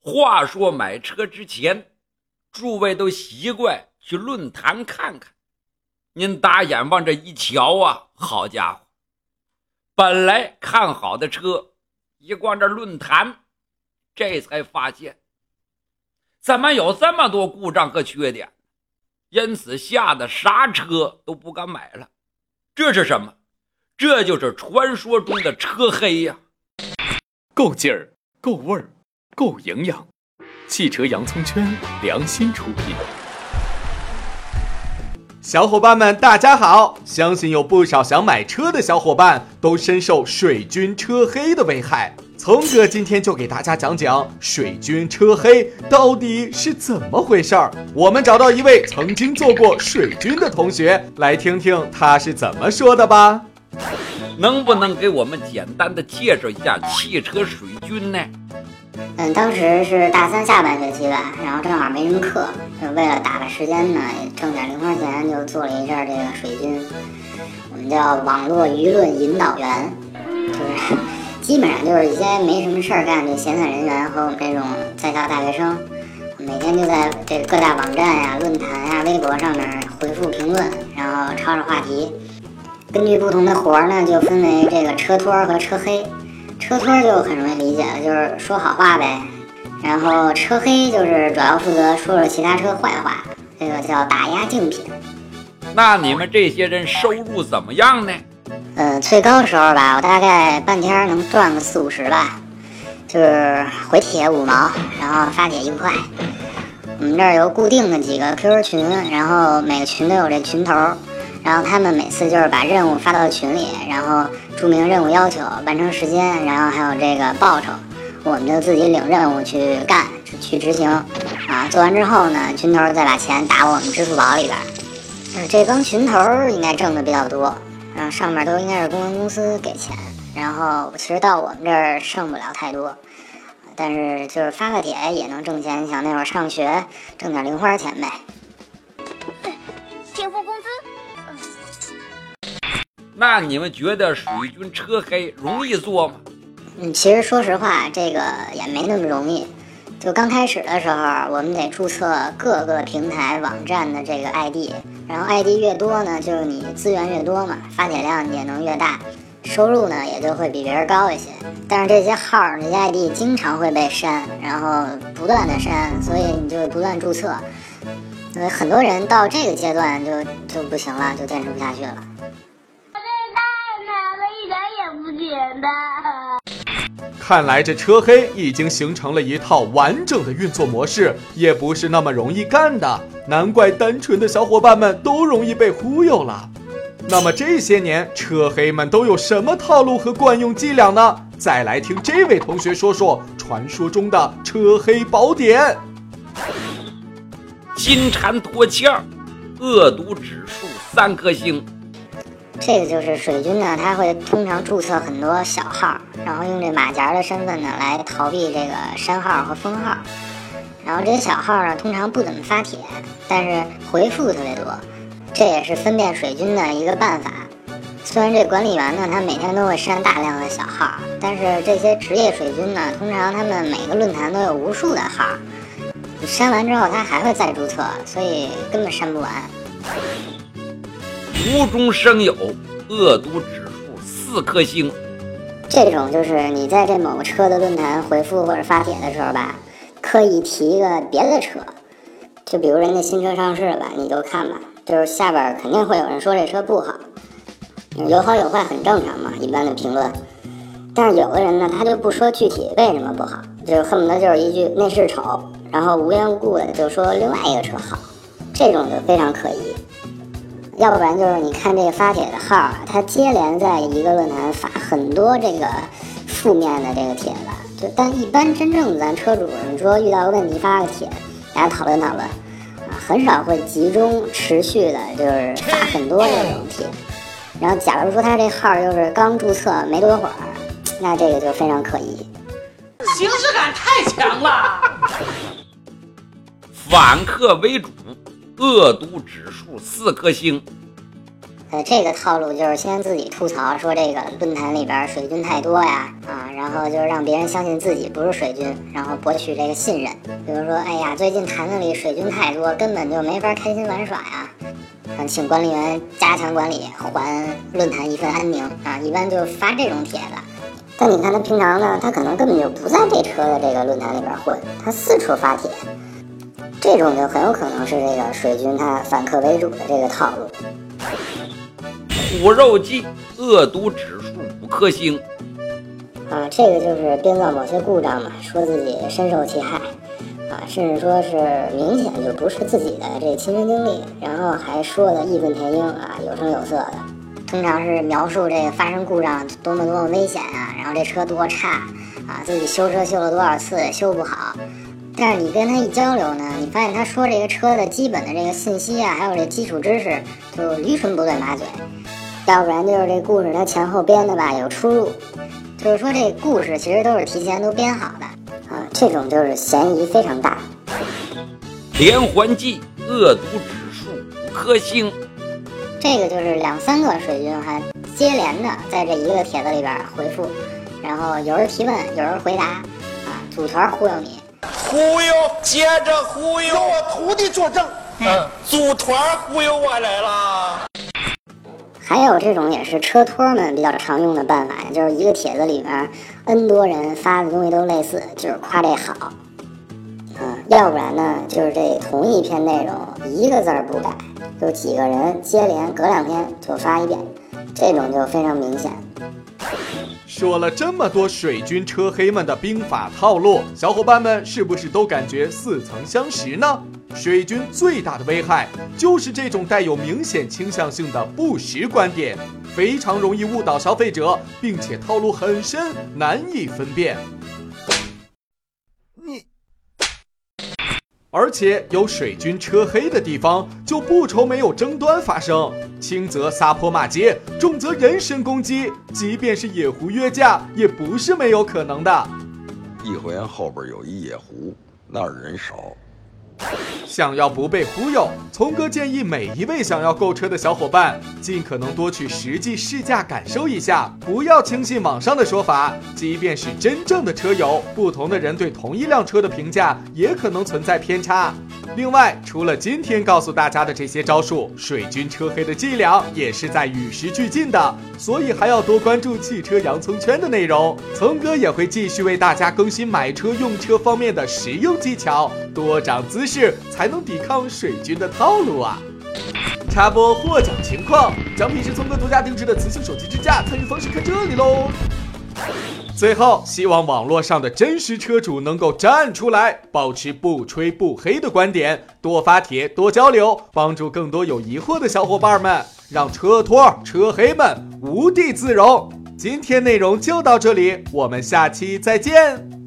话说买车之前，诸位都习惯去论坛看看。您打眼往这一瞧啊，好家伙！本来看好的车，一逛这论坛，这才发现怎么有这么多故障和缺点，因此吓得啥车都不敢买了。这是什么？这就是传说中的车黑呀！够劲儿，够味儿。够营养，汽车洋葱圈良心出品。小伙伴们，大家好！相信有不少想买车的小伙伴都深受水军车黑的危害。聪哥今天就给大家讲讲水军车黑到底是怎么回事儿。我们找到一位曾经做过水军的同学，来听听他是怎么说的吧。能不能给我们简单的介绍一下汽车水军呢？嗯，当时是大三下半学期吧，然后正好没什么课，就为了打发时间呢，挣点零花钱，就做了一下这个水军。我们叫网络舆论引导员，就是 基本上就是一些没什么事儿干的闲散人员和我们这种在校大学生，每天就在这各大网站呀、论坛呀、微博上面回复评论，然后抄着话题。根据不同的活儿呢，就分为这个车托和车黑。车托就很容易理解了，就是说好话呗。然后车黑就是主要负责说说其他车坏话，这个叫打压竞品。那你们这些人收入怎么样呢？呃，最高时候吧，我大概半天能赚个四五十吧，就是回帖五毛，然后发帖一块。我们这儿有固定的几个 QQ 群，然后每个群都有这群头。然后他们每次就是把任务发到群里，然后注明任务要求、完成时间，然后还有这个报酬，我们就自己领任务去干、去执行。啊，做完之后呢，群头再把钱打我们支付宝里边。呃，这帮群头应该挣的比较多，然后上面都应该是公关公司给钱。然后其实到我们这儿剩不了太多，但是就是发个帖也能挣钱。想那会儿上学挣点零花钱呗。那你们觉得水军车黑容易做吗？嗯，其实说实话，这个也没那么容易。就刚开始的时候，我们得注册各个平台网站的这个 ID，然后 ID 越多呢，就是你资源越多嘛，发帖量也能越大，收入呢也就会比别人高一些。但是这些号、这些 ID 经常会被删，然后不断的删，所以你就不断注册。所以很多人到这个阶段就就不行了，就坚持不下去了。简单。看来这车黑已经形成了一套完整的运作模式，也不是那么容易干的。难怪单纯的小伙伴们都容易被忽悠了。那么这些年车黑们都有什么套路和惯用伎俩呢？再来听这位同学说说传说中的车黑宝典：金蝉脱壳，恶毒指数三颗星。这个就是水军呢，他会通常注册很多小号，然后用这马甲的身份呢来逃避这个删号和封号。然后这些小号呢，通常不怎么发帖，但是回复特别多，这也是分辨水军的一个办法。虽然这管理员呢，他每天都会删大量的小号，但是这些职业水军呢，通常他们每个论坛都有无数的号，你删完之后他还会再注册，所以根本删不完。无中生有，恶毒指数四颗星。这种就是你在这某个车的论坛回复或者发帖的时候吧，刻意提一个别的车，就比如人家新车上市了，你就看吧，就是下边肯定会有人说这车不好，有好有坏很正常嘛，一般的评论。但是有的人呢，他就不说具体为什么不好，就恨不得就是一句内饰丑，然后无缘无故的就说另外一个车好，这种就非常可疑。要不然就是你看这个发帖的号啊，他接连在一个论坛发很多这个负面的这个帖子，就但一般真正咱车主，你说遇到个问题发个帖，大家讨论讨论啊，很少会集中持续的，就是发很多这种帖。然后假如说他这号又是刚注册没多会儿，那这个就非常可疑，形式感太强了。反客为主。恶毒指数四颗星，呃，这个套路就是先自己吐槽说这个论坛里边水军太多呀，啊，然后就是让别人相信自己不是水军，然后博取这个信任。比如说，哎呀，最近坛子里水军太多，根本就没法开心玩耍呀。嗯，请管理员加强管理，还论坛一份安宁啊！一般就发这种帖子。但你看他平常呢，他可能根本就不在这车的这个论坛里边混，他四处发帖，这种就很有可能是这个水军他反客为主的这个套路。苦肉计，恶毒指数五颗星。啊，这个就是编造某些故障嘛，说自己深受其害，啊，甚至说是明显就不是自己的这亲身经历，然后还说的义愤填膺啊，有声有色的。通常是描述这个发生故障多么多么危险啊，然后这车多差啊，自己修车修了多少次也修不好。但是你跟他一交流呢，你发现他说这个车的基本的这个信息啊，还有这基础知识，就驴唇不对马嘴。要不然就是这故事它前后编的吧有出入，就是说这故事其实都是提前都编好的啊，这种就是嫌疑非常大。连环计，恶毒指数五颗星。这个就是两三个水军还接连的在这一个帖子里边回复，然后有人提问，有人回答，啊，组团忽悠你，忽悠，接着忽悠，我徒弟作证。嗯，组团忽悠我来了。还有这种也是车托们比较常用的办法，就是一个帖子里面 n 多人发的东西都类似，就是夸这好，嗯，要不然呢就是这同一篇内容一个字儿不改，就几个人接连隔两天就发一遍，这种就非常明显。说了这么多水军车黑们的兵法套路，小伙伴们是不是都感觉似曾相识呢？水军最大的危害就是这种带有明显倾向性的不实观点，非常容易误导消费者，并且套路很深，难以分辨。而且有水军车黑的地方，就不愁没有争端发生，轻则撒泼骂街，重则人身攻击，即便是野狐约架，也不是没有可能的。颐和园后边有一野狐，那儿人少。想要不被忽悠，聪哥建议每一位想要购车的小伙伴，尽可能多去实际试驾感受一下，不要轻信网上的说法。即便是真正的车友，不同的人对同一辆车的评价也可能存在偏差。另外，除了今天告诉大家的这些招数，水军车黑的伎俩也是在与时俱进的，所以还要多关注汽车洋葱圈的内容。聪哥也会继续为大家更新买车用车方面的实用技巧，多长姿势才能抵抗水军的套路啊！插播获奖情况，奖品是聪哥独家定制的磁性手机支架，参与方式看这里喽。最后，希望网络上的真实车主能够站出来，保持不吹不黑的观点，多发帖，多交流，帮助更多有疑惑的小伙伴们，让车托、车黑们无地自容。今天内容就到这里，我们下期再见。